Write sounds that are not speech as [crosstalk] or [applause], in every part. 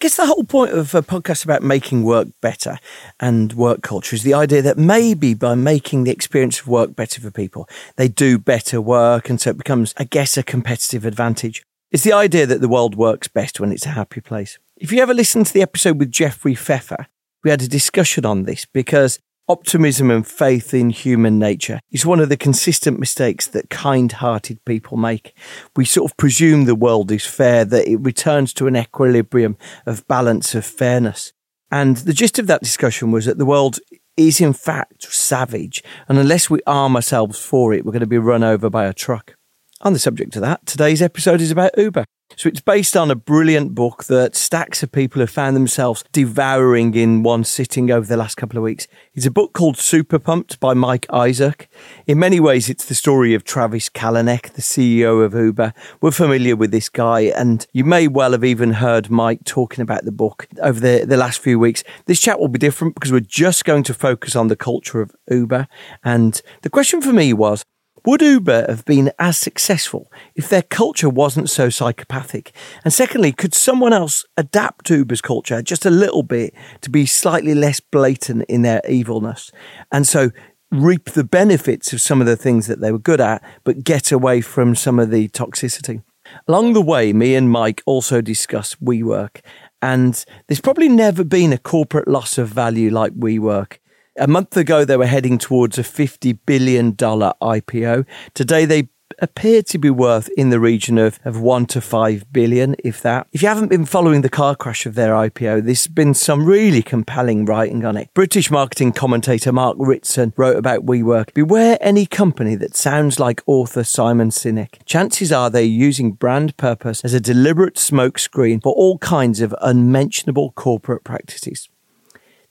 I guess the whole point of a podcast about making work better and work culture is the idea that maybe by making the experience of work better for people, they do better work. And so it becomes, I guess, a competitive advantage. It's the idea that the world works best when it's a happy place. If you ever listen to the episode with Jeffrey Pfeffer, we had a discussion on this because Optimism and faith in human nature is one of the consistent mistakes that kind hearted people make. We sort of presume the world is fair, that it returns to an equilibrium of balance, of fairness. And the gist of that discussion was that the world is in fact savage, and unless we arm ourselves for it, we're going to be run over by a truck. On the subject of that, today's episode is about Uber. So it's based on a brilliant book that stacks of people have found themselves devouring in one sitting over the last couple of weeks. It's a book called Super Pumped by Mike Isaac. In many ways, it's the story of Travis Kalanick, the CEO of Uber. We're familiar with this guy, and you may well have even heard Mike talking about the book over the, the last few weeks. This chat will be different because we're just going to focus on the culture of Uber. And the question for me was, would Uber have been as successful if their culture wasn't so psychopathic? And secondly, could someone else adapt Uber's culture just a little bit to be slightly less blatant in their evilness? And so reap the benefits of some of the things that they were good at, but get away from some of the toxicity. Along the way, me and Mike also discuss WeWork, and there's probably never been a corporate loss of value like WeWork. A month ago, they were heading towards a $50 billion IPO. Today, they appear to be worth in the region of, of one to five billion, if that. If you haven't been following the car crash of their IPO, there's been some really compelling writing on it. British marketing commentator Mark Ritson wrote about WeWork. Beware any company that sounds like author Simon Sinek. Chances are they're using brand purpose as a deliberate smokescreen for all kinds of unmentionable corporate practices.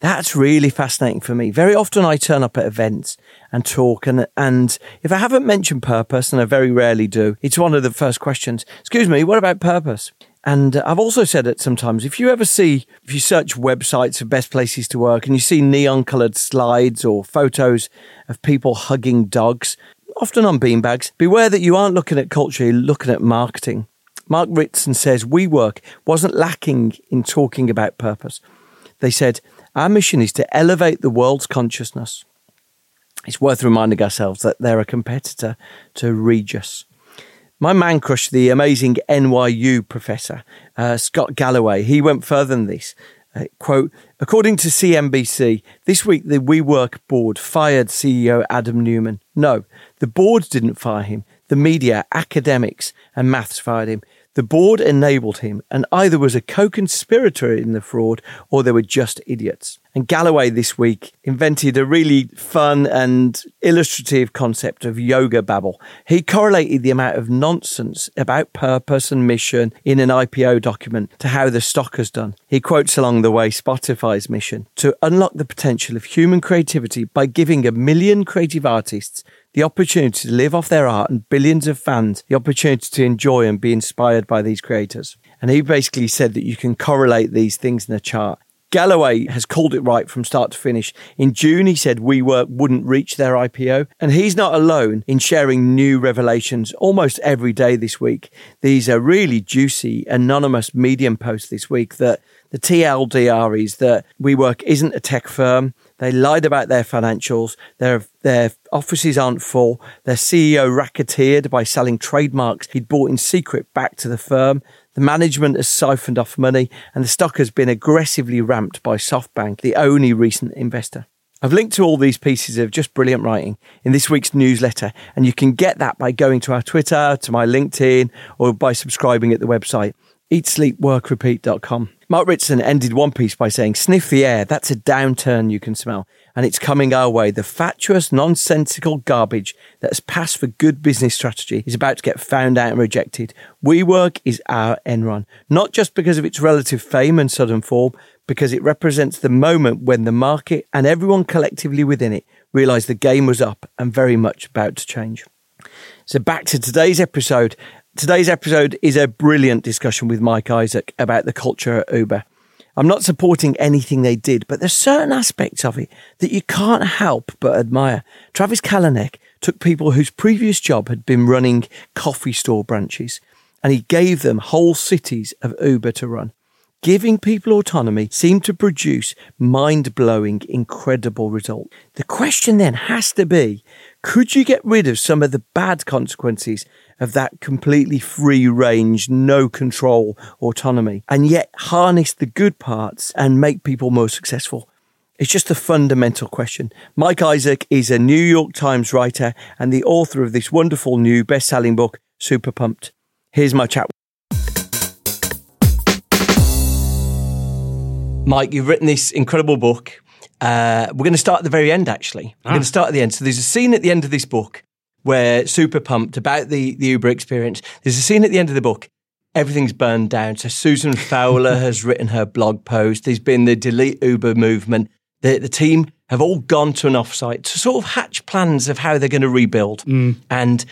That's really fascinating for me. Very often I turn up at events and talk and, and if I haven't mentioned purpose, and I very rarely do, it's one of the first questions. Excuse me, what about purpose? And uh, I've also said it sometimes. If you ever see, if you search websites of best places to work and you see neon colored slides or photos of people hugging dogs, often on beanbags, beware that you aren't looking at culture, you're looking at marketing. Mark Ritson says WeWork wasn't lacking in talking about purpose. They said, our mission is to elevate the world's consciousness. It's worth reminding ourselves that they're a competitor to Regus. My man crush, the amazing NYU professor, uh, Scott Galloway, he went further than this. Uh, quote, according to CNBC, this week the WeWork board fired CEO Adam Neumann. No, the board didn't fire him. The media, academics, and maths fired him. The board enabled him and either was a co-conspirator in the fraud or they were just idiots. And Galloway this week invented a really fun and illustrative concept of yoga babble. He correlated the amount of nonsense about purpose and mission in an IPO document to how the stock has done. He quotes along the way Spotify's mission to unlock the potential of human creativity by giving a million creative artists the opportunity to live off their art and billions of fans the opportunity to enjoy and be inspired by these creators. And he basically said that you can correlate these things in a chart. Galloway has called it right from start to finish. In June, he said WeWork wouldn't reach their IPO. And he's not alone in sharing new revelations almost every day this week. These are really juicy, anonymous Medium posts this week that the TLDR is that WeWork isn't a tech firm. They lied about their financials. Their, their offices aren't full. Their CEO racketeered by selling trademarks he'd bought in secret back to the firm. The management has siphoned off money, and the stock has been aggressively ramped by SoftBank, the only recent investor. I've linked to all these pieces of just brilliant writing in this week's newsletter, and you can get that by going to our Twitter, to my LinkedIn, or by subscribing at the website eatsleepworkrepeat.com. Mark Ritson ended one piece by saying, Sniff the air, that's a downturn you can smell. And it's coming our way. The fatuous, nonsensical garbage that has passed for good business strategy is about to get found out and rejected. WeWork is our Enron, not just because of its relative fame and sudden fall, because it represents the moment when the market and everyone collectively within it realised the game was up and very much about to change. So back to today's episode. Today's episode is a brilliant discussion with Mike Isaac about the culture at Uber. I'm not supporting anything they did, but there's certain aspects of it that you can't help but admire. Travis Kalanick took people whose previous job had been running coffee store branches and he gave them whole cities of Uber to run. Giving people autonomy seemed to produce mind blowing, incredible results. The question then has to be could you get rid of some of the bad consequences of that completely free range, no control autonomy, and yet harness the good parts and make people more successful? It's just a fundamental question. Mike Isaac is a New York Times writer and the author of this wonderful new best selling book, Super Pumped. Here's my chat. Mike, you've written this incredible book. Uh, we're going to start at the very end, actually. We're ah. going to start at the end. So there's a scene at the end of this book where super pumped about the, the Uber experience. There's a scene at the end of the book. Everything's burned down. So Susan Fowler [laughs] has written her blog post. There's been the delete Uber movement. The, the team have all gone to an offsite to sort of hatch plans of how they're going to rebuild. Mm. And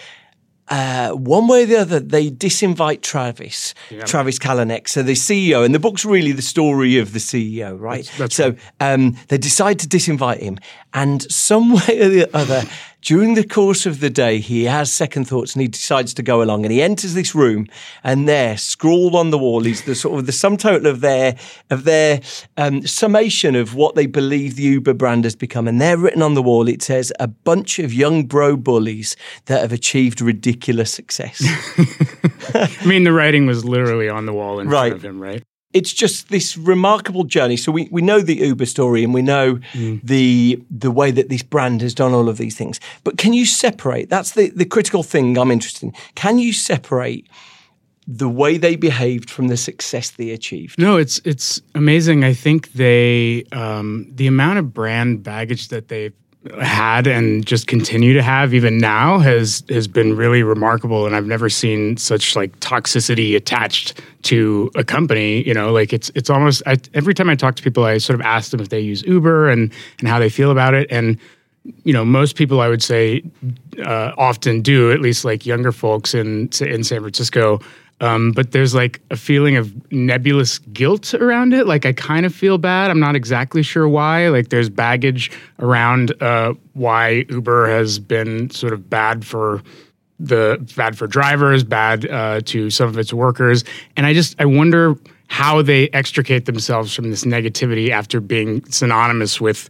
uh, one way or the other, they disinvite Travis, yeah. Travis Kalanick, so the CEO, and the book's really the story of the CEO, right? That's, that's so um, they decide to disinvite him, and some [laughs] way or the other, during the course of the day, he has second thoughts and he decides to go along and he enters this room and there, scrawled on the wall, is the sort of the sum total of their of their um, summation of what they believe the Uber brand has become. And there, written on the wall, it says a bunch of young bro bullies that have achieved ridiculous success. [laughs] I mean, the writing was literally on the wall in right. front of him, right? It's just this remarkable journey. So we, we know the Uber story and we know mm. the the way that this brand has done all of these things. But can you separate? That's the, the critical thing I'm interested in. Can you separate the way they behaved from the success they achieved? No, it's it's amazing. I think they um, the amount of brand baggage that they've had and just continue to have even now has has been really remarkable. And I've never seen such like toxicity attached to a company you know like it's it's almost I, every time I talk to people I sort of ask them if they use Uber and and how they feel about it. And you know most people I would say uh, often do at least like younger folks in in San Francisco um, but there's like a feeling of nebulous guilt around it. Like I kind of feel bad. I'm not exactly sure why. Like there's baggage around uh, why Uber has been sort of bad for the bad for drivers, bad uh, to some of its workers, and I just I wonder how they extricate themselves from this negativity after being synonymous with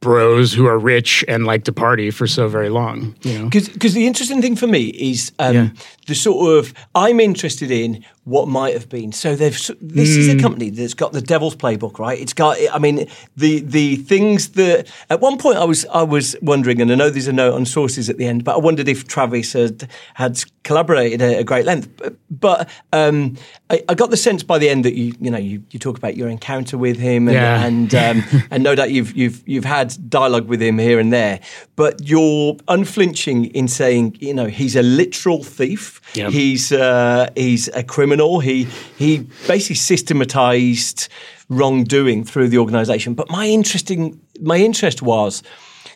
bros who are rich and like to party for so very long. You know, because the interesting thing for me is um, yeah. the sort of I'm interested in what might have been. So they've this mm. is a hmm. company that's got the devil's playbook, right? It's got I mean the the things that at one point I was I was wondering, and I know there's a note on sources at the end, but I wondered if Travis had had collaborated at a great length. But, but um, I, I, got the sense by the end that you you know you, you talk about your encounter with him, and yeah. and, um, [laughs] and no doubt you've you've you've had dialogue with him here and there, but you're unflinching in saying you know he's a literal thief. Yep. He's uh, he's a criminal. He he basically systematized wrongdoing through the organization. But my interesting my interest was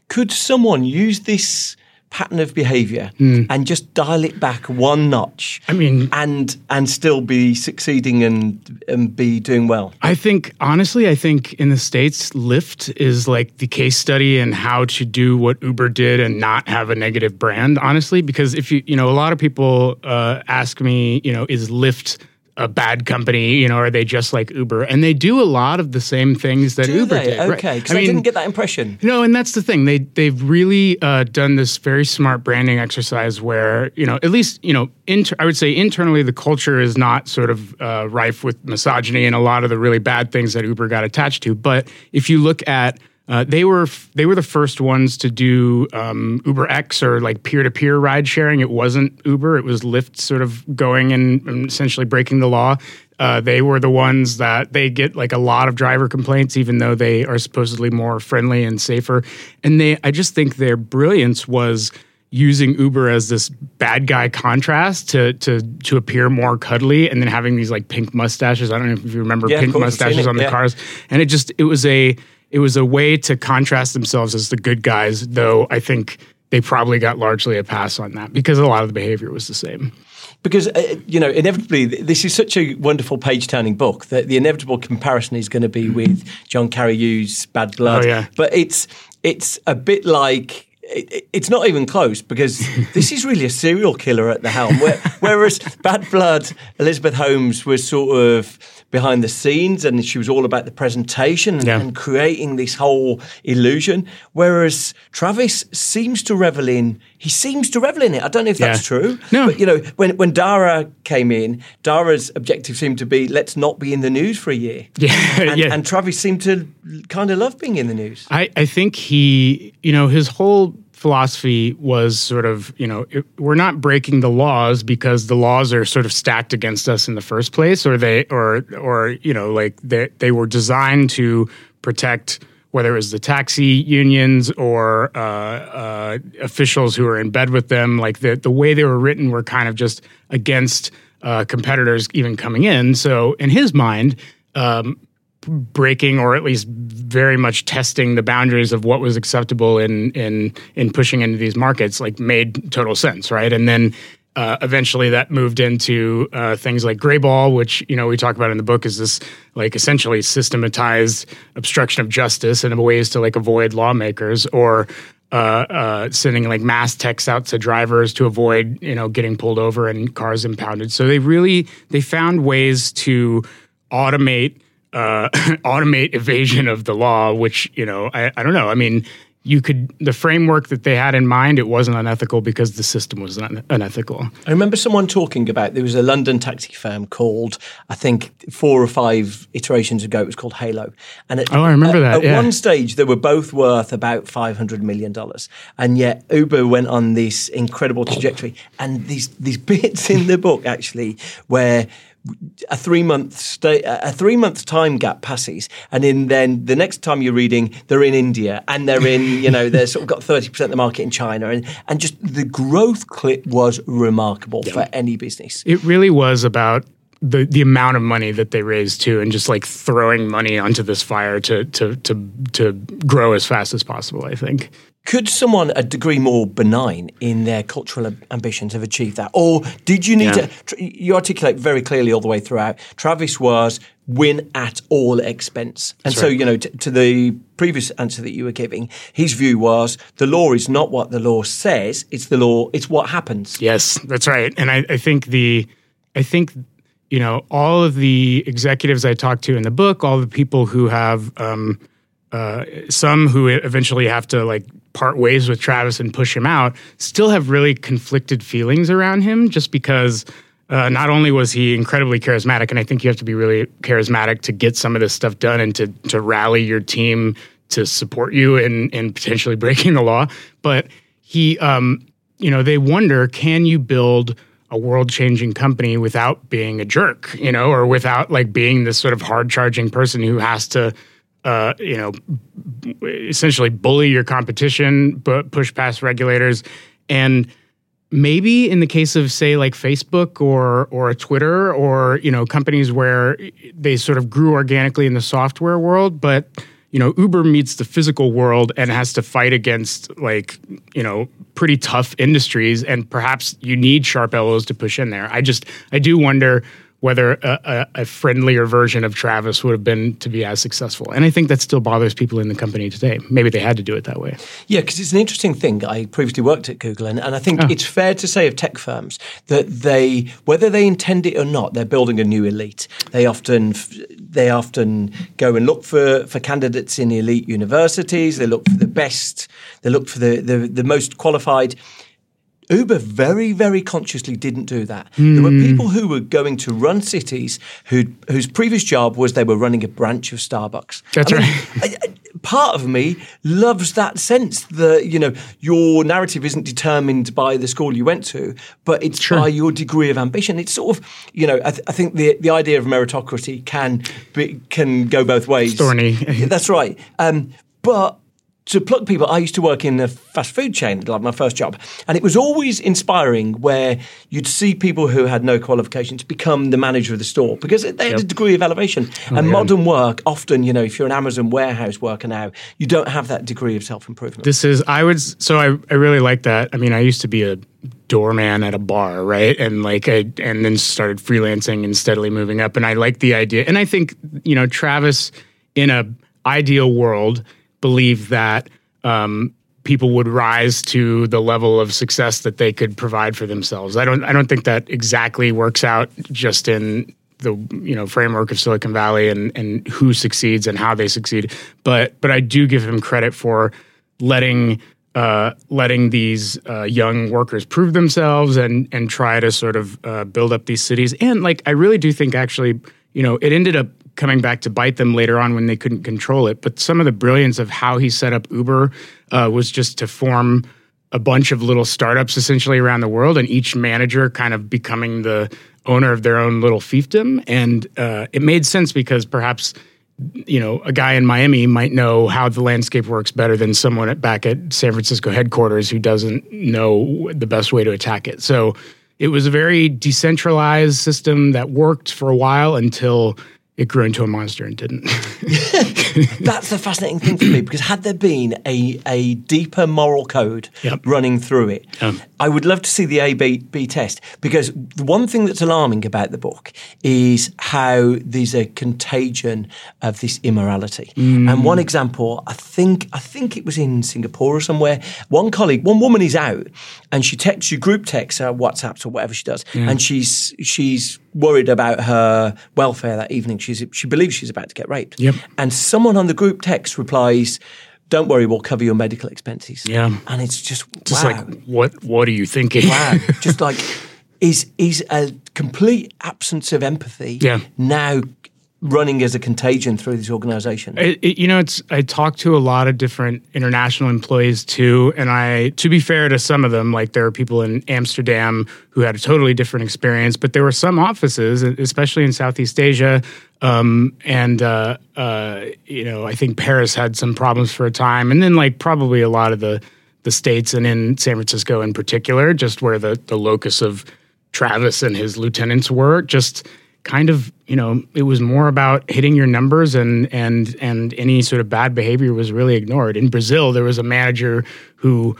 could someone use this pattern of behavior mm. and just dial it back one notch. I mean, and and still be succeeding and and be doing well. I think honestly, I think in the states, Lyft is like the case study in how to do what Uber did and not have a negative brand. Honestly, because if you you know, a lot of people uh, ask me, you know, is Lyft a bad company? You know, are they just like Uber? And they do a lot of the same things that Do Uber they? did. Okay, because I, didn't get that impression. No, and that's the thing. They they've really uh, done this very smart branding exercise where you know at least you know inter- I would say internally the culture is not sort of uh, rife with misogyny and a lot of the really bad things that Uber got attached to. But if you look at uh, they were f- they were the first ones to do um, Uber X or like peer to peer ride sharing. It wasn't Uber; it was Lyft, sort of going and, and essentially breaking the law. Uh, they were the ones that they get like a lot of driver complaints, even though they are supposedly more friendly and safer. And they, I just think their brilliance was using Uber as this bad guy contrast to to to appear more cuddly, and then having these like pink mustaches. I don't know if you remember Yeah, pink mustaches on the yeah. cars, and it just it was a it was a way to contrast themselves as the good guys. Though I think they probably got largely a pass on that because a lot of the behavior was the same. Because uh, you know, inevitably, this is such a wonderful page-turning book that the inevitable comparison is going to be with John Carreyrou's Bad Blood. Mm-hmm. Oh, yeah. But it's it's a bit like. It- it- It's not even close because [laughs] this is really a serial killer at the helm. Where, whereas Bad Blood, Elizabeth Holmes was sort of behind the scenes and she was all about the presentation and, Yeah. and creating this whole illusion. Whereas Travis seems to revel in, he seems to revel in it. I don't know if that's Yeah. true. No. But, you know, when, when Dara came in, Dara's objective seemed to be let's not be in the news for a year. [laughs] Yeah, And, yeah. and Travis seemed to kind of love being in the news. I, I think he, you know, his whole philosophy was sort of, you know, it, we're not breaking the laws because the laws are sort of stacked against us in the first place, or they, or, or you know, like they they were designed to protect whether it was the taxi unions or uh, uh, officials who were in bed with them. Like the the way they were written were kind of just against uh, competitors even coming in. So in his mind. Um, breaking or at least very much testing the boundaries of what was acceptable in in in pushing into these markets like made total sense right and then uh, eventually that moved into uh, things like Greyball which you know we talk about in the book is this like essentially systematized obstruction of justice and ways to like avoid lawmakers or uh, uh, sending like mass texts out to drivers to avoid you know getting pulled over and cars impounded so they really they found ways to automate uh, [laughs] automate evasion of the law, which you know I, I don't know. I mean, you could the framework that they had in mind. It wasn't unethical because the system was un- unethical. I remember someone talking about there was a London taxi firm called I think four or five iterations ago it was called Hailo, and at, Oh, I remember at, that, At yeah. one stage, they were both worth about five hundred million dollars, and yet Uber went on this incredible trajectory. And these these [laughs] bits in the book actually where a three month stay, a three month time gap passes, and in then the next time you're reading, they're in India and they're in you know they're sort of got thirty percent of the market in China, and and just the growth clip was remarkable for any business. It really was about the the amount of money that they raised too, and just like throwing money onto this fire to to to to grow as fast as possible. I think. Could someone a degree more benign in their cultural ambitions have achieved that, or did you need Yeah. to? You articulate very clearly all the way throughout. Travis was win at all expense, and so right. you know t- to the previous answer that you were giving, his view was the law is not what the law says; it's the law; it's what happens. Yes, that's right. And I, I think the, I think, you know, all of the executives I talked to in the book, all the people who have, um, uh, some who eventually have to like part ways with Travis and push him out, still have really conflicted feelings around him, just because. Uh, not only was he incredibly charismatic, and I think you have to be really charismatic to get some of this stuff done and to to rally your team to support you in in potentially [laughs] breaking the law, but he um, you know, they wonder can you build a world changing company without being a jerk, you know, or without like being this sort of hard charging person who has to, uh, you know, essentially bully your competition, but push past regulators. And maybe in the case of say like Facebook or or Twitter or you know companies where they sort of grew organically in the software world, but you know Uber meets the physical world and has to fight against like you know pretty tough industries, and perhaps you need sharp elbows to push in there. I just I do wonder whether a, a, a, friendlier version of Travis would have been to be as successful. And I think that still bothers people in the company today. Maybe they had to do it that way. Yeah, because it's an interesting thing. I previously worked at Google, and, and I think oh. it's fair to say of tech firms that they, whether they intend it or not, they're building a new elite. They often they often go and look for, for candidates in elite universities. They look for the best. They look for the, the, the most qualified Uber very, very consciously didn't do that. Mm. There were hmm. people who were going to run cities who, whose previous job was they were running a branch of Starbucks. That's I mean, right. I, I, part of me loves that sense that you know your narrative isn't determined by the school you went to, but it's sure. by your degree of ambition. It's sort of you know I, th- I think the the idea of meritocracy can be, can go both ways. Thorny. That's right. Um, but to pluck people, I used to work in a fast food chain, like my first job, and it was always inspiring where you'd see people who had no qualifications become the manager of the store because they had yep. a degree of elevation. Oh, and yeah. modern work, often, you know, if you're an Amazon warehouse worker now, you don't have that degree of self improvement. This is, I would, so I, I really like that. I mean, I used to be a doorman at a bar, right? And like I and then started freelancing and steadily moving up. And I like the idea. And I think, you know, Travis in a ideal world believe that um, people would rise to the level of success that they could provide for themselves. I don't I don't think that exactly works out just in the you know framework of Silicon Valley and and who succeeds and how they succeed. But but I do give him credit for letting uh, letting these uh, young workers prove themselves and and try to sort of uh, build up these cities. And like I really do think actually you know it ended up coming back to bite them later on when they couldn't control it. But some of the brilliance of how he set up Uber uh, was just to form a bunch of little startups essentially around the world, and each manager kind of becoming the owner of their own little fiefdom. And uh, it made sense because perhaps you know a guy in Miami might know how the landscape works better than someone at, back at San Francisco headquarters who doesn't know the best way to attack it. So it was a very decentralized system that worked for a while until it grew into a monster and didn't. [laughs] That's the fascinating thing for me because had there been a, a deeper moral code yep. running through it, um, I would love to see the A B, B test because the one thing that's alarming about the book is how there's a contagion of this immorality. Mm. And one example, I think I think it was in Singapore or somewhere. One colleague, one woman is out and she texts you group texts or WhatsApps or whatever she does, yeah. and she's she's worried about her welfare that evening. She's she believes she's about to get raped. Yep. And someone on the group text replies, "Don't worry, we'll cover your medical expenses." Yeah. And it's just just wow. like what what are you thinking? Wow. just like is is a complete absence of empathy yeah. now running as a contagion through this organization? It, it, you know, it's I talked to a lot of different international employees too, and I, to be fair to some of them, like there are people in Amsterdam who had a totally different experience, but there were some offices, especially in Southeast Asia, um, and uh, uh, you know, I think Paris had some problems for a time, and then like probably a lot of the the states and in San Francisco in particular, just where the the locus of Travis and his lieutenants were, just kind of you know it was more about hitting your numbers and and and any sort of bad behavior was really ignored. In brazil there was a manager who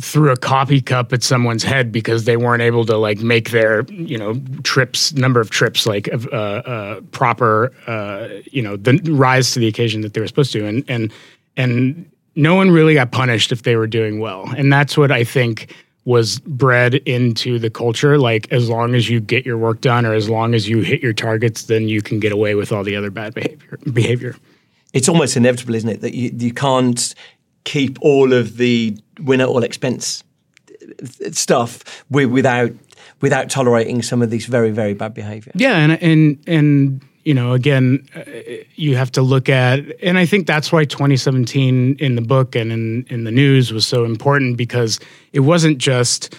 threw a coffee cup at someone's head because they weren't able to like make their you know trips number of trips like uh, uh, proper uh, you know the rise to the occasion that they were supposed to. And and and no one really got punished if they were doing well. And that's what i think was bred into the culture. Like as long as you get your work done or as long as you hit your targets, then you can get away with all the other bad behavior. Behavior. It's almost inevitable, isn't it, that you you can't keep all of the winner all expense stuff without without tolerating some of these very very bad behavior. Yeah, and and and you know, again, uh, you have to look at, and I think that's why 2017 in the book and in, in the news was so important because it wasn't just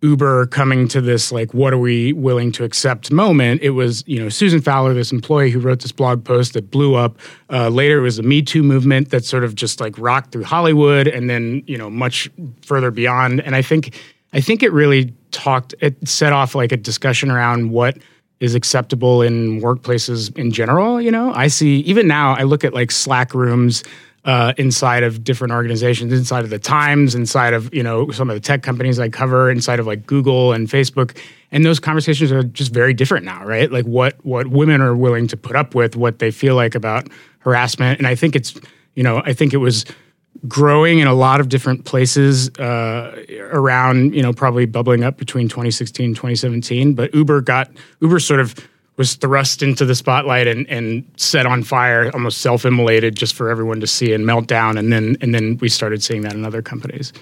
Uber coming to this, like, what are we willing to accept moment. It was, you know, Susan Fowler, this employee who wrote this blog post that blew up. Uh, later, it was the Me Too movement that sort of just like rocked through Hollywood and then, you know, much further beyond. And I think, I think it really talked, it set off like a discussion around what, is acceptable in workplaces in general. You know, I see even now. I look at like Slack rooms uh, inside of different organizations, inside of the Times, inside of you know some of the tech companies I cover, inside of like Google and Facebook, and those conversations are just very different now, right? Like what what women are willing to put up with, what they feel like about harassment, and I think it's you know I think it was growing in a lot of different places uh, around you know probably bubbling up between 2016 and 2017 but uber got uber sort of was thrust into the spotlight and, and set on fire, almost self-immolated, just for everyone to see and melt down. And then and then we started seeing that in other companies.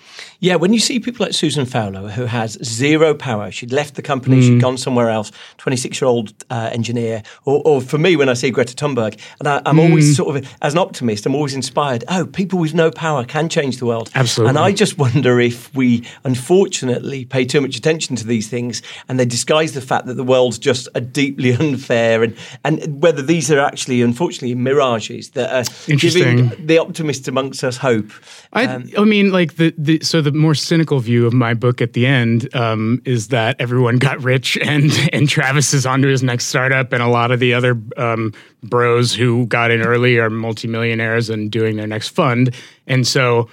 Yeah, when you see people like Susan Fowler, who has zero power, she'd left the company, mm. she'd gone somewhere else, 26-year-old uh, engineer, or, or, for me, when I see Greta Thunberg, and I, am mm. always sort of, as an optimist, I'm always inspired. Oh, people with no power can change the world. Absolutely. And I just wonder if we, unfortunately, pay too much attention to these things, and they disguise the fact that the world's just a deeply [laughs] unfair, and, and whether these are actually, unfortunately, mirages that are giving the optimists amongst us hope. I, um, I mean, like the, the so the more cynical view of my book at the end um, is that everyone got rich [laughs] and and Travis is onto his next startup, and a lot of the other um, bros who got in early are multimillionaires and doing their next fund, and so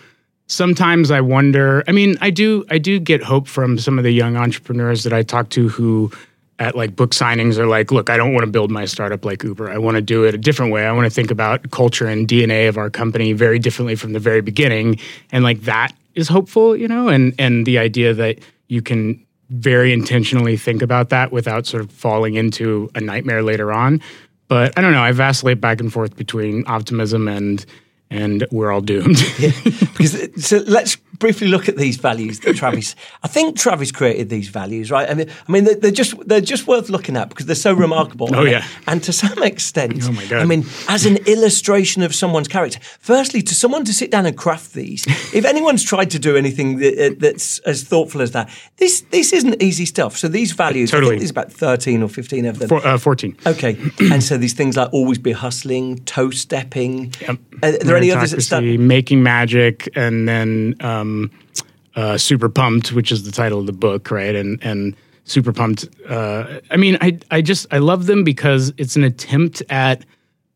sometimes I wonder. I mean, I do I do get hope from some of the young entrepreneurs that I talk to who at like book signings are like, look, I don't want to build my startup like Uber. I want to do it a different way. I want to think about culture and DNA of our company very differently from the very beginning. And like that is hopeful, you know, and and the idea that you can very intentionally think about that without sort of falling into a nightmare later on. But I don't know. I vacillate back and forth between optimism and and we're all doomed. yeah. Because so let's briefly look at these values that Travis. I think Travis created these values, right? I mean, I mean, they're, just they're just worth looking at because they're so remarkable. Oh yeah, and to some extent, oh my god, I mean, as an illustration of someone's character. Firstly, to someone to sit down and craft these, if anyone's tried to do anything that, uh, that's as thoughtful as that, this this isn't easy stuff. So these values, totally. I think there's about thirteen or fifteen of them. For, uh, Fourteen. Okay, and so these things like always be hustling, toe stepping. Yep. Are there any others that stand? Making magic, and then. Um, uh, Super Pumped, which is the title of the book, right? And and Super Pumped. Uh, I mean, I I just I love them because it's an attempt at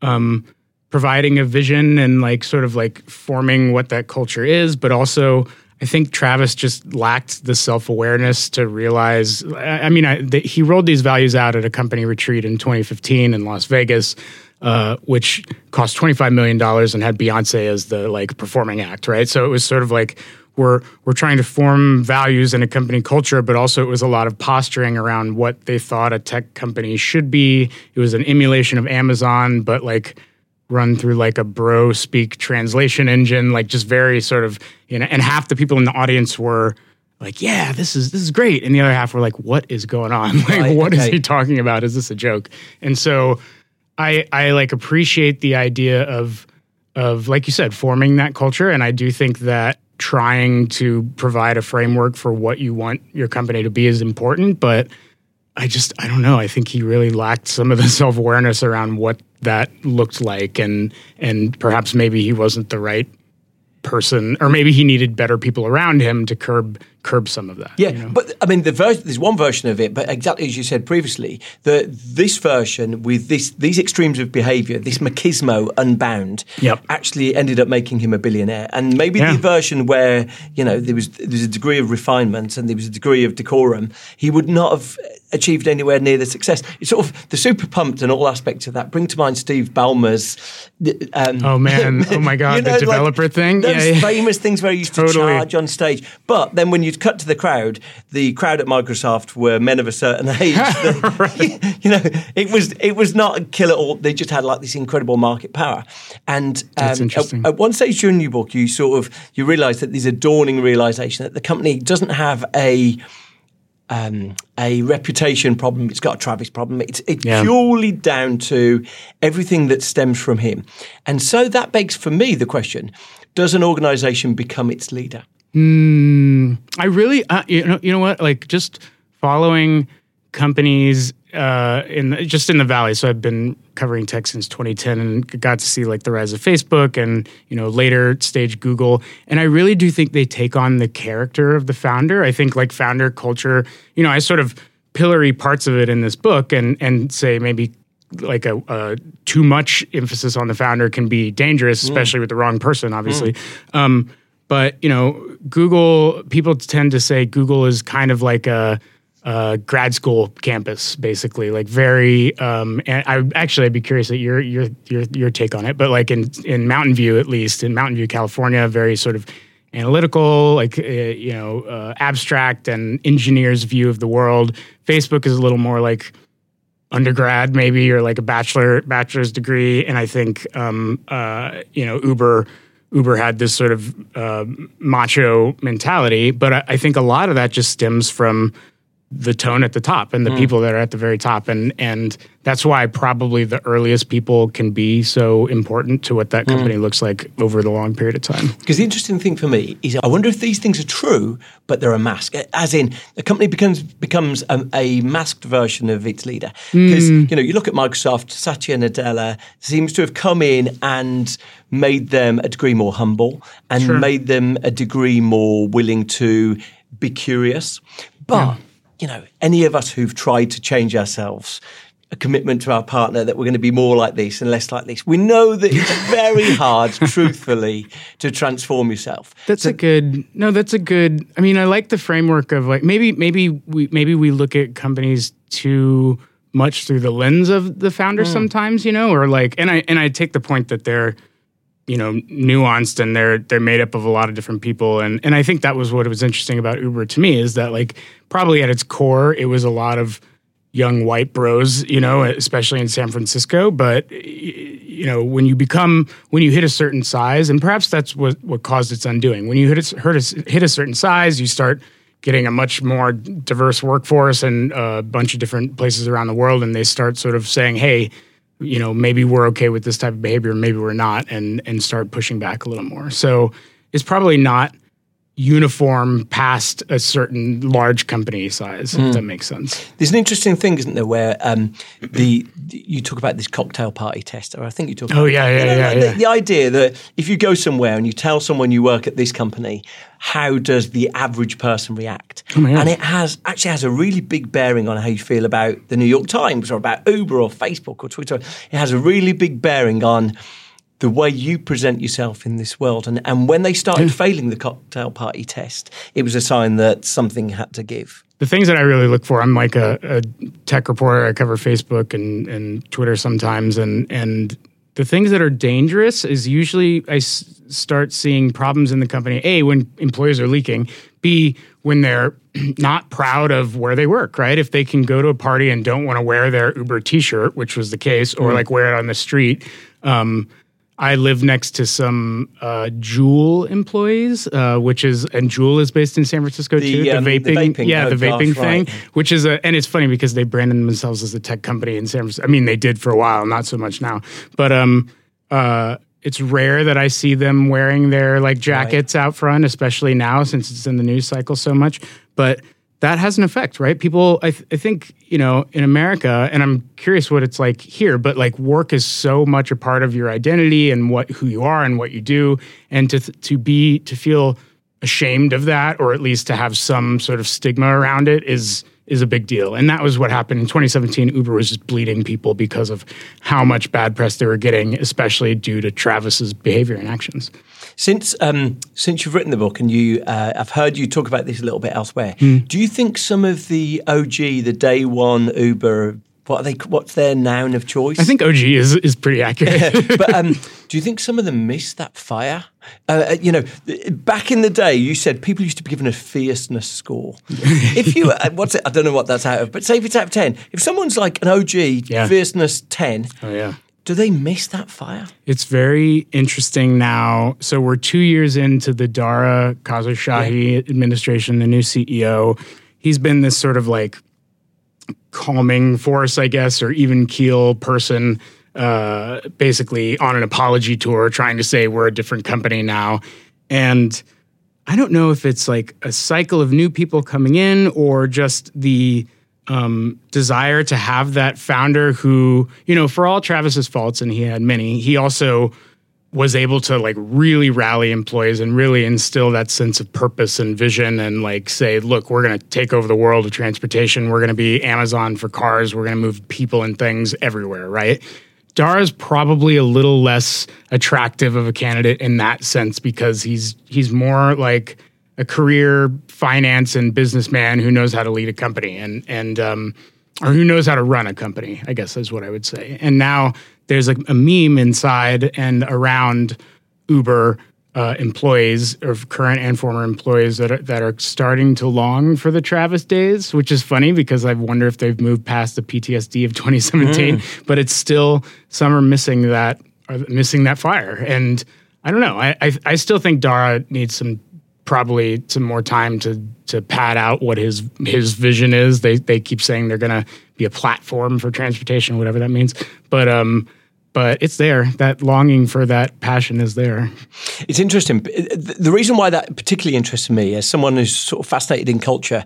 um, providing a vision and like sort of like forming what that culture is, but also I think Travis just lacked the self awareness to realize. I mean, I, the, he rolled these values out at a company retreat in 2015 in Las Vegas. Uh, which cost $25 million and had Beyonce as the like performing act, right? So it was sort of like we're we're trying to form values in a company culture, but also it was a lot of posturing around what they thought a tech company should be. It was an emulation of Amazon, but like run through like a bro speak translation engine, like just very sort of you know. And half the people in the audience were like, "Yeah, this is this is great," and the other half were like, "What is going on? [laughs] Like, right, what okay. is he talking about? Is this a joke?" And so, I I like appreciate the idea of of like you said, forming that culture, and I do think that trying to provide a framework for what you want your company to be is important, but I just I don't know. I think he really lacked some of the [laughs] self awareness around what that looked like, and and perhaps maybe he wasn't the right person, or maybe he needed better people around him to curb curb some of that. Yeah, you know? but I mean, the version, there's one version of it, but exactly as you said previously, the this version with this these extremes of behaviour, this machismo unbound, yep. actually ended up making him a billionaire. And maybe yeah. the version where you know there was there was a degree of refinement and there was a degree of decorum, he would not have achieved anywhere near the success. It's sort of the super pumped and all aspects of that. Bring to mind Steve Ballmer's. Um, oh man! [laughs] Oh my God! you know, the developer like thing. Those yeah, yeah. famous things where he used totally. to charge on stage. But then when you cut to the crowd, the crowd at Microsoft were men of a certain [laughs] age. that, [laughs] you know, it was it was not a kill at all. They just had like this incredible market power. And um, at, at, one stage during your book, you sort of you realise that there's a dawning realization that the company doesn't have a um, a reputation problem. It's got a Travis problem. It's, it's yeah. purely down to everything that stems from him. And so that begs for me the question: Does an organisation become its leader? Mm, I really, uh, you know, you know what? Like just following companies uh, in the, just in the valley. So I've been covering tech since 2010 and got to see like the rise of Facebook and you know later stage Google. And I really do think they take on the character of the founder. I think like founder culture. You know, I sort of pillory parts of it in this book and and say maybe like a, a, too much emphasis on the founder can be dangerous, especially mm. with the wrong person, obviously. Mm. Um, but you know, Google people tend to say Google is kind of like a, a grad school campus, basically, like very. Um, and I actually I'd be curious at your your your your take on it, but like in in Mountain View, at least in Mountain View, California, very sort of analytical, like uh, you know, uh, abstract and engineer's view of the world. Facebook is a little more like undergrad, maybe, or like a bachelor bachelor's degree. And I think um, uh, you know, Uber Uber had this sort of uh, macho mentality, but I, I, think a lot of that just stems from the tone at the top and the mm. people that are at the very top, and and that's why probably the earliest people can be so important to what that hmm. company mm. looks like over the long period of time. Because the interesting thing for me is, I wonder if these things are true, but they're a mask. As in, a company becomes becomes a, a masked version of its leader. Because mm. you know, you look at Microsoft, Satya Nadella seems to have come in and made them a degree more humble and sure. made them a degree more willing to be curious. But, yeah. You know, any of us who've tried to change ourselves, a commitment to our partner that we're going to be more like this and less like this. We know that it's [laughs] very hard, truthfully, to transform yourself. That's so, a good. No, that's a good. I mean, I like the framework of like maybe maybe we maybe we look at companies too much through the lens of the founder mm. sometimes, you know, or like and I and I take the point that they're you know nuanced and they're they're made up of a lot of different people. And and I think that was what was interesting about Uber to me is that like probably at its core it was a lot of young white bros you know especially in San Francisco. But you know when you become when you hit a certain size and perhaps that's what what caused its undoing. When you hit a, hit a certain size you start getting a much more diverse workforce and a bunch of different places around the world and they start sort of saying hey you know, maybe we're okay with this type of behavior, maybe we're not, and and start pushing back a little more. So it's probably not uniform past a certain large company size, mm. if that makes sense. There's an interesting thing, isn't there, where um, the, the, you talk about this cocktail party test, or I think you talk. Oh yeah, yeah, you know, yeah, the, yeah. The idea that if you go somewhere and you tell someone you work at this company, how does the average person react? Oh and it has actually has a really big bearing on how you feel about the New York Times or about Uber or Facebook or Twitter. It has a really big bearing on the way you present yourself in this world. And, and when they started failing the cocktail party test, it was a sign that something had to give. The things that I really look for, I'm like a, a tech reporter. I cover Facebook and, and Twitter sometimes. And, and the things that are dangerous is usually I s- start seeing problems in the company. A, when employees are leaking. B, when they're [clears throat] not proud of where they work, right? If they can go to a party and don't want to wear their Uber t shirt, which was the case, or mm. like wear it on the street. Um, I live next to some uh, Juul employees, uh, which is and Juul is based in San Francisco the, too. Um, the, vaping, the vaping, yeah, oh, the vaping gosh, thing, right. which is a and it's funny because they branded themselves as a tech company in San Francisco. I mean, they did for a while, not so much now, but um, uh, it's rare that I see them wearing their like jackets right. out front, especially now since it's in the news cycle so much. But that has an effect, right? People, I, th- I, think, you know, in America, and I'm curious what it's like here, but like work is so much a part of your identity and what who you are and what you do, and to to be to feel ashamed of that, or at least to have some sort of stigma around it, is is a big deal. And that was what happened in 2017. Uber was just bleeding people because of how much bad press they were getting, especially due to Travis's behavior and actions. Since um, since you've written the book and you, uh, I've heard you talk about this a little bit elsewhere. Mm. Do you think some of the OG, the day one Uber what are they? What's their noun of choice? I think OG is is pretty accurate. [laughs] but um, [laughs] do you think some of them miss that fire? Uh, uh, you know, back in the day, you said people used to be given a fierceness score. [laughs] if you, uh, what's it? I don't know what that's out of, but say if it's out of ten, if someone's like an OG yeah. fierceness ten, oh yeah, do they miss that fire? It's very interesting now. So we're two years into the Dara Khosrowshahi yeah. administration, the new CEO. He's been this sort of like calming force, I guess, or even keel person, uh, basically on an apology tour, trying to say we're a different company now. And I don't know if it's like a cycle of new people coming in or just the um, desire to have that founder who, you know, for all Travis's faults, and he had many, he also was able to like really rally employees and really instill that sense of purpose and vision and like say look we're going to take over the world of transportation. We're going to be amazon for cars. We're going to move people and things everywhere right? Dara's probably a little less attractive of a candidate in that sense because he's he's more like a career finance and businessman who knows how to lead a company and and um, or who knows how to run a company. I guess is what I would say. And now there's like a meme inside and around Uber uh, employees or current and former employees that are, that are starting to long for the Travis days, which is funny because I wonder if they've moved past the PTSD of 2017. Mm. But it's still some are missing that are missing that fire, and I don't know. I, I I still think Dara needs some probably some more time to to pad out what his his vision is. They they keep saying they're going to be a platform for transportation, whatever that means. But um, but it's there. That longing for that passion is there. It's interesting. The reason why that particularly interests me, as someone who's sort of fascinated in culture,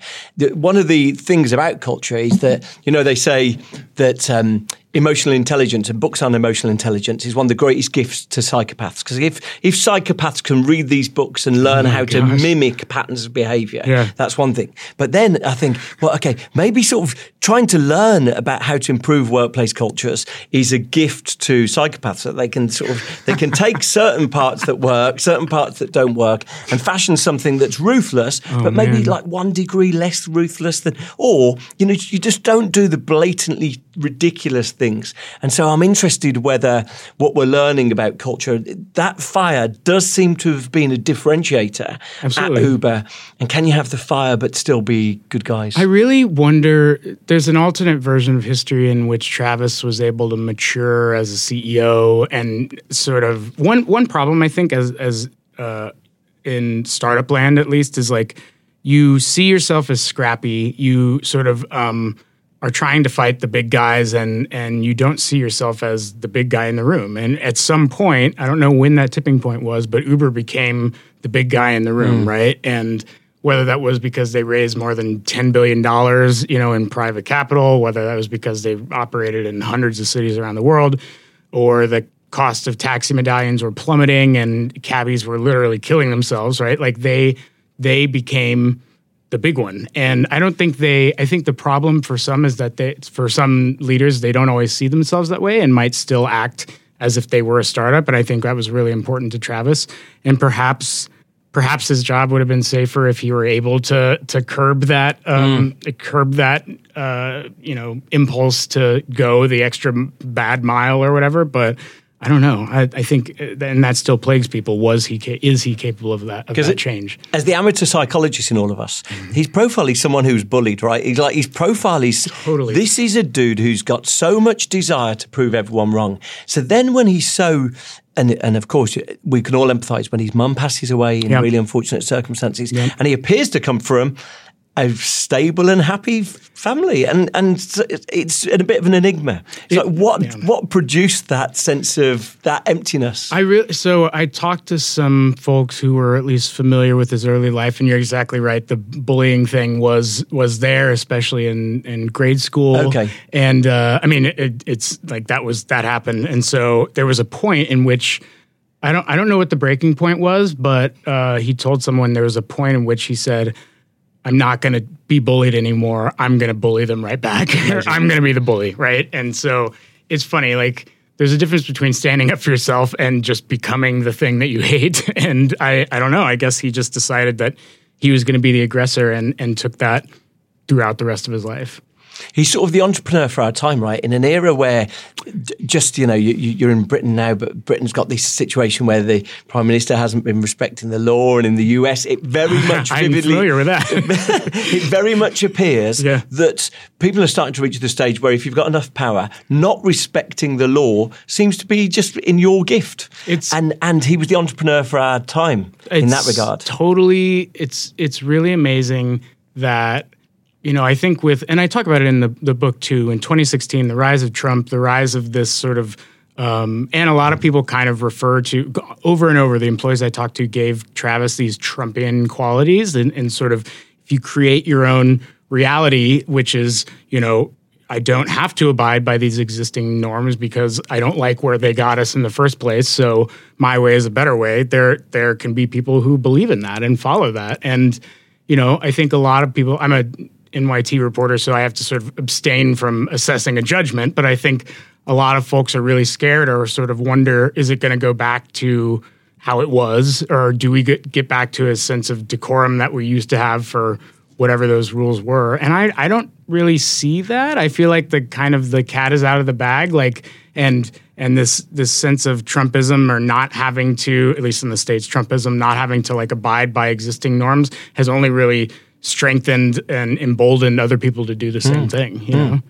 one of the things about culture is that you know they say that. Um, emotional intelligence and books on emotional intelligence is one of the greatest gifts to psychopaths because if if psychopaths can read these books and learn oh how gosh. to mimic patterns of behavior yeah. that's one thing but then i think well okay maybe sort of trying to learn about how to improve workplace cultures is a gift to psychopaths that they can sort of they can take [laughs] certain parts that work certain parts that don't work and fashion something that's ruthless oh, but maybe man. like one degree less ruthless than or you know you just don't do the blatantly ridiculous things. And so I'm interested whether what we're learning about culture, that fire does seem to have been a differentiator Absolutely. at Uber. And can you have the fire but still be good guys? I really wonder. There's an alternate version of history in which Travis was able to mature as a CEO and sort of one one problem I think as as uh, in startup land at least is like you see yourself as scrappy. You sort of um, are trying to fight the big guys and and you don't see yourself as the big guy in the room. And at some point, I don't know when that tipping point was, but Uber became the big guy in the room, mm. right? And whether that was because they raised more than $10 billion, you know, in private capital, whether that was because they operated in hundreds of cities around the world, or the cost of taxi medallions were plummeting and cabbies were literally killing themselves, right? Like they they became the big one. And I don't think they, I think the problem for some is that they, for some leaders, they don't always see themselves that way and might still act as if they were a startup. And I think that was really important to Travis. And perhaps, perhaps his job would have been safer if he were able to to curb that um, mm. curb that uh, you know impulse to go the extra bad mile or whatever. But I don't know. I, I, think, uh, and that still plagues people. Was he? Is he capable of that? Of that it, change? As the amateur psychologist in all of us, mm. his profile is someone who's bullied. Right? He's like his profile is totally. This is a dude who's got so much desire to prove everyone wrong. So then, when he's so and and of course we can all empathise when his mum passes away in yep. really unfortunate circumstances, yep. and he appears to come from a stable and happy family, and and it's a bit of an enigma. It's it, like what yeah. what produced that sense of that emptiness? I really so I talked to some folks who were at least familiar with his early life, and you're exactly right. The bullying thing was was there, especially in in grade school. Okay, and uh, I mean it, it's like that was that happened, and so there was a point in which. I don't. I don't know what the breaking point was, but uh, he told someone there was a point in which he said, I'm not going to be bullied anymore. I'm going to bully them right back. [laughs] I'm going to be the bully, right? And so it's funny, like there's a difference between standing up for yourself and just becoming the thing that you hate. [laughs] And I, I don't know. I guess he just decided that he was going to be the aggressor and and took that throughout the rest of his life he's sort of the entrepreneur for our time, right? In an era where just, you know, you, are in Britain now, but Britain's got this situation where the Prime Minister hasn't been respecting the law. And in the US, it very [laughs] much vividly. I'm familiar with that. [laughs] it very much appears yeah. that people are starting to reach the stage where if you've got enough power, not respecting the law seems to be just in your gift. It's, and, and he was the entrepreneur for our time in that regard. Totally. It's, it's really amazing that you know, I think with, and I talk about it in the, the book too, in 2016, the rise of Trump, the rise of this sort of, um, and a lot of people kind of refer to over and over, the employees I talked to gave Travis these Trumpian qualities and, and sort of, if you create your own reality, which is, you know, I don't have to abide by these existing norms because I don't like where they got us in the first place. So my way is a better way. There there can be people who believe in that and follow that. And you know, I think a lot of people. I'm a NYT reporter, so I have to sort of abstain from assessing a judgment. But I think a lot of folks are really scared or sort of wonder: is it going to go back to how it was, or do we get, get back to a sense of decorum that we used to have for whatever those rules were? And I, I don't really see that. I feel like the kind of the cat is out of the bag, like and and this this sense of Trumpism or not having to, at least in the states, Trumpism not having to like abide by existing norms has only really strengthened and emboldened other people to do the same mm. thing. You mm. know,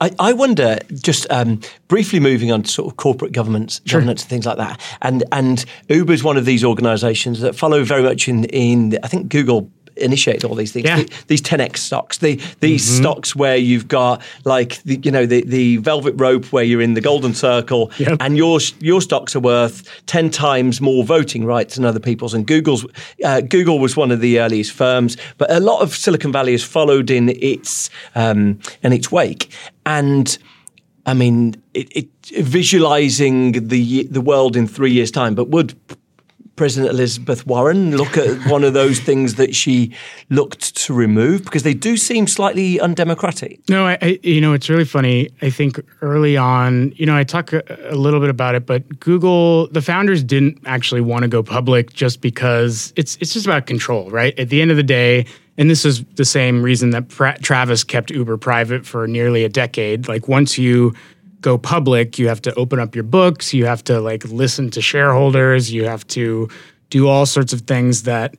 I, I wonder just um, briefly moving on to sort of corporate governments, sure. governance, and things like that. And and Uber is one of these organisations that follow very much in in I think Google initiate all these things. Yeah. The, these 10x stocks, the, these mm-hmm. stocks where you've got like the, you know the, the velvet rope where you're in the golden circle, yep. and your your stocks are worth 10 times more voting rights than other people's. And Google's uh, Google was one of the earliest firms, but a lot of Silicon Valley has followed in its um, in its wake, and. I mean, it, it, visualizing the the world in three years' time, but would President Elizabeth Warren look at [laughs] one of those things that she looked to remove because they do seem slightly undemocratic. No, I, I, you know it's really funny. I think early on, you know, I talk a, a, little bit about it, but Google, the founders didn't actually want to go public just because it's it's just about control, right? At the end of the day, and this is the same reason that pra- Travis kept Uber private for nearly a decade. Like once you go public, you have to open up your books, you have to like listen to shareholders, you have to do all sorts of things that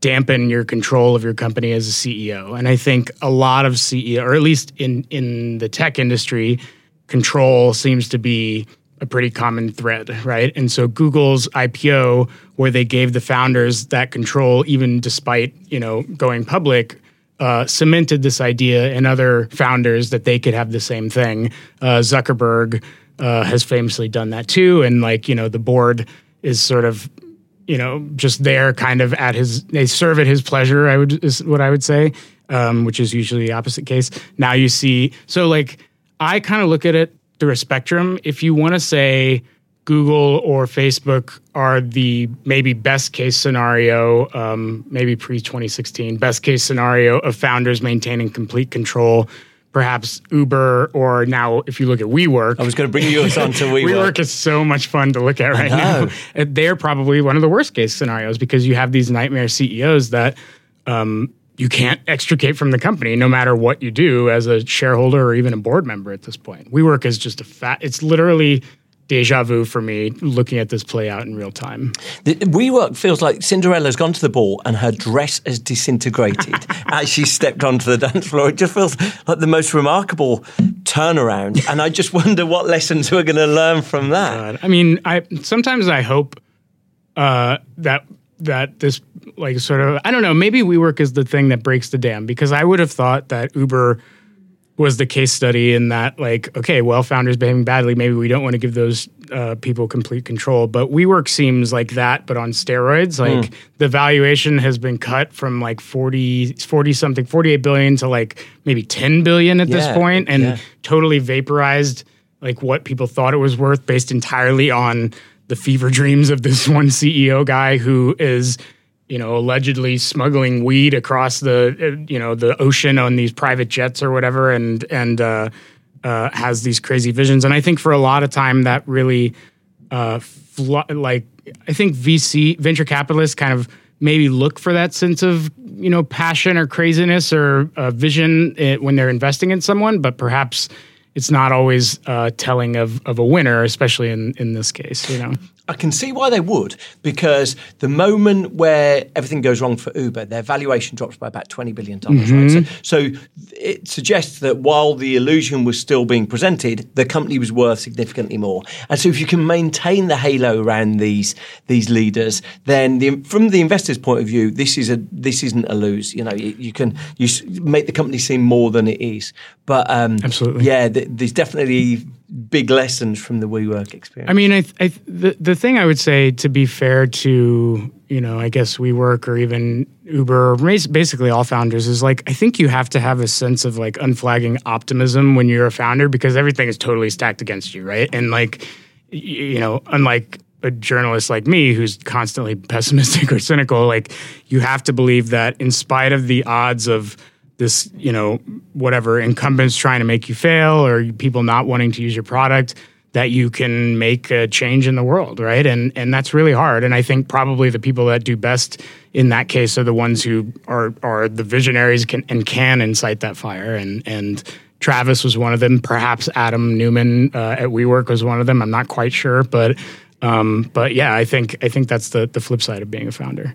dampen your control of your company as a CEO. And I think a lot of CEO, or at least in in the tech industry, control seems to be a pretty common thread, right? And so Google's IPO, where they gave the founders that control, even despite you know going public, uh, cemented this idea in other founders that they could have the same thing. Uh, Zuckerberg uh, has famously done that too, and like you know, the board is sort of you know just there, kind of at his they serve at his pleasure. I would is what I would say, um, which is usually the opposite case. Now you see, so like I kind of look at it through a spectrum. If you want to say Google or Facebook are the maybe best case scenario, um, maybe pre 2016, best case scenario of founders maintaining complete control. Perhaps Uber, or now if you look at WeWork. I was going to bring you on to [laughs] WeWork. WeWork is so much fun to look at right now. They're probably one of the worst case scenarios because you have these nightmare CEOs that um, you can't extricate from the company no matter what you do as a shareholder or even a board member at this point. WeWork is just a fat, it's literally deja vu for me looking at this play out in real time. The WeWork feels like Cinderella's gone to the ball and her dress has disintegrated [laughs] as she stepped onto the dance floor. It just feels like the most remarkable turnaround. And I just wonder what lessons we're going to learn from that. God. I mean, I sometimes I hope uh, that that this like sort of I don't know maybe WeWork is the thing that breaks the dam because I would have thought that Uber was the case study in that like okay well founders behaving badly maybe we don't want to give those uh, people complete control but WeWork seems like that but on steroids hmm. like mm. the valuation has been cut from like 40 40 something 48 billion to like maybe 10 billion at yeah, this point and yeah. totally vaporized like what people thought it was worth based entirely on the fever dreams of this [laughs] one CEO guy who is you know, allegedly smuggling weed across the, uh, you know, the ocean on these private jets or whatever, and and uh, uh, has these crazy visions. And I think for a lot of time that really, uh, fl- like, I think VC venture capitalists kind of maybe look for that sense of you know passion or craziness or uh, vision eh, when they're investing in someone, but perhaps it's not always uh, telling of, of a winner, especially in, in this case, you know. I can see why they would, because the moment where everything goes wrong for Uber, their valuation drops by about $20 billion. Mm-hmm. Right? So, so, it suggests that while the illusion was still being presented, the company was worth significantly more. And so if you can maintain the halo around these these leaders, then the, from the investor's point of view, this is a this isn't a lose. You know, you, you can you make the company seem more than it is. But um, absolutely, yeah, th- there's definitely big lessons from the WeWork experience? I mean, I, I, the the thing I would say to be fair to you know, I guess WeWork or even Uber, or basically all founders is like I think you have to have a sense of like unflagging optimism when you're a founder because everything is totally stacked against you, right? And like you know, unlike a journalist like me who's constantly pessimistic [laughs] or cynical, like you have to believe that in spite of the odds of this, you know, whatever incumbents trying to make you fail or people not wanting to use your product, that you can make a change in the world, right? And and that's really hard. And I think probably the people that do best in that case are the ones who are are the visionaries can, and can incite that fire. And and Travis was one of them. Perhaps Adam Neumann uh, at WeWork was one of them. I'm not quite sure, but um, but yeah, I think I think that's the the flip side of being a founder.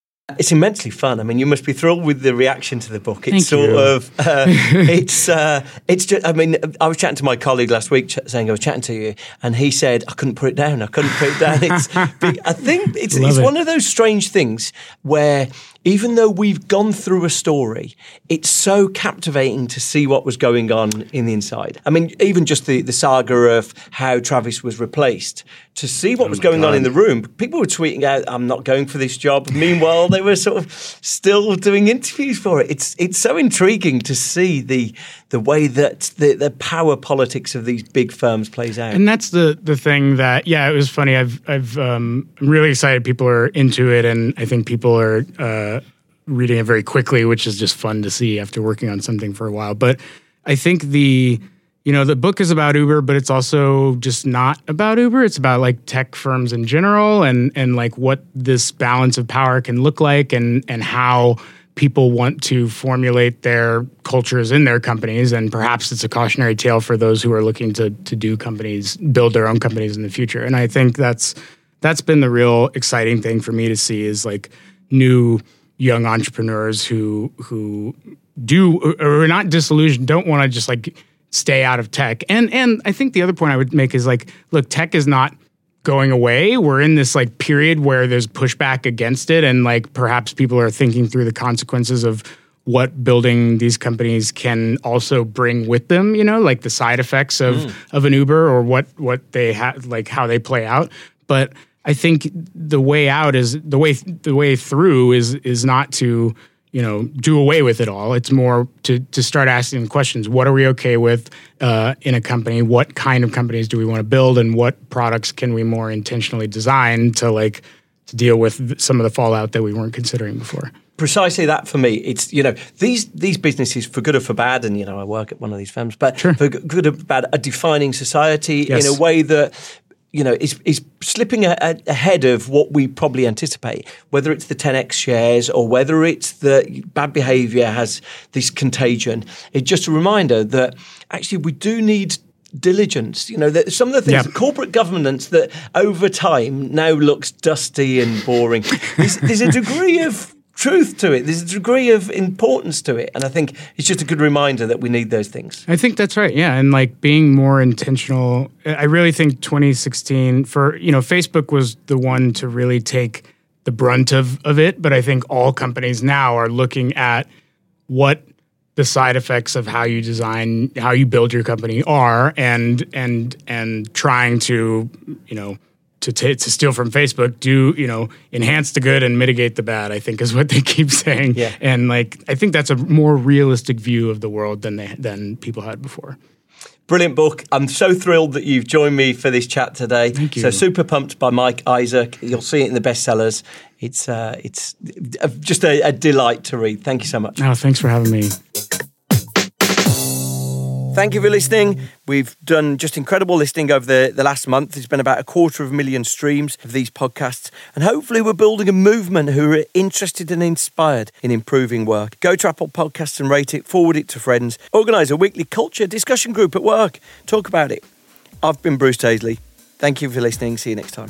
It's immensely fun. I mean, you must be thrilled with the reaction to the book. It's Thank sort you. of, [laughs] uh, it's, uh, it's just. I mean, I was chatting to my colleague last week, ch- saying I was chatting to you, and he said I couldn't put it down. I couldn't put it down. It's, [laughs] big. I think it's, it's it. one of those strange things where even though we've gone through a story, it's so captivating to see what was going on in the inside. I mean, even just the, the saga of how Travis was replaced, to see what oh was going on in the room, people were tweeting out, I'm not going for this job. Meanwhile, they were sort of still doing interviews for it. It's it's so intriguing to see the the way that the, the power politics of these big firms plays out. And that's the the thing that yeah, it was funny. I've I've um, I'm really excited. People are into it, and I think people are uh, reading it very quickly, which is just fun to see after working on something for a while. But I think the you know the book is about Uber, but it's also just not about Uber. It's about like tech firms in general, and and like what this balance of power can look like, and and how people want to formulate their cultures in their companies and perhaps it's a cautionary tale for those who are looking to to do companies build their own companies in the future. And i think that's that's been the real exciting thing for me to see is like new young entrepreneurs who who do or are not disillusioned don't want to just like stay out of tech. And and i think the other point i would make is like look tech is not going away. We're in this like period where there's pushback against it, and like perhaps people are thinking through the consequences of what building these companies can also bring with them. You know, like the side effects of hmm. of an Uber or what what they have, like how they play out. But I think the way out is the way the way through is is not to you know do away with it all it's more to to start asking questions what are we okay with uh, in a company what kind of companies do we want to build and what products can we more intentionally design to like to deal with some of the fallout that we weren't considering before precisely that for me. It's you know these these businesses for good or for bad, and you know I work at one of these firms, but for good or bad, are defining society Yes. in a way that. You know, is is slipping a, a, ahead of what we probably anticipate. Whether it's the 10x shares or whether it's the bad behaviour has this contagion. It's just a reminder that actually we do need diligence. You know, that some of the things, Yeah. corporate governance that over time now looks dusty and boring. there's, there's a degree of truth to it. There's a degree of importance to it, and I think it's just a good reminder that we need those things. I think that's right. Yeah, and like being more intentional. I really think 2016 for you know Facebook was the one to really take the brunt of of it, but I think all companies now are looking at what the side effects of how you design how you build your company are and and and trying to you know to t- to steal from Facebook do you know enhance the good and mitigate the bad I think is what they [laughs] keep saying Yeah. and like I think that's a more realistic view of the world than they than people had before Brilliant book. I'm so thrilled that you've joined me for this chat today. Thank you. So super pumped by Mike Isaac. You'll see it in the bestsellers. It's uh, it's uh, just a, a delight to read. Thank you so much. oh thanks for having me Thank you for listening. We've done just incredible listening over the, the last month. There's been about a quarter of a million streams of these podcasts. And hopefully, we're building a movement who are interested and inspired in improving work. Go to Apple Podcasts and rate it, forward it to friends, organise a weekly culture discussion group at work, talk about it. I've been Bruce Daisley. Thank you for listening. See you next time.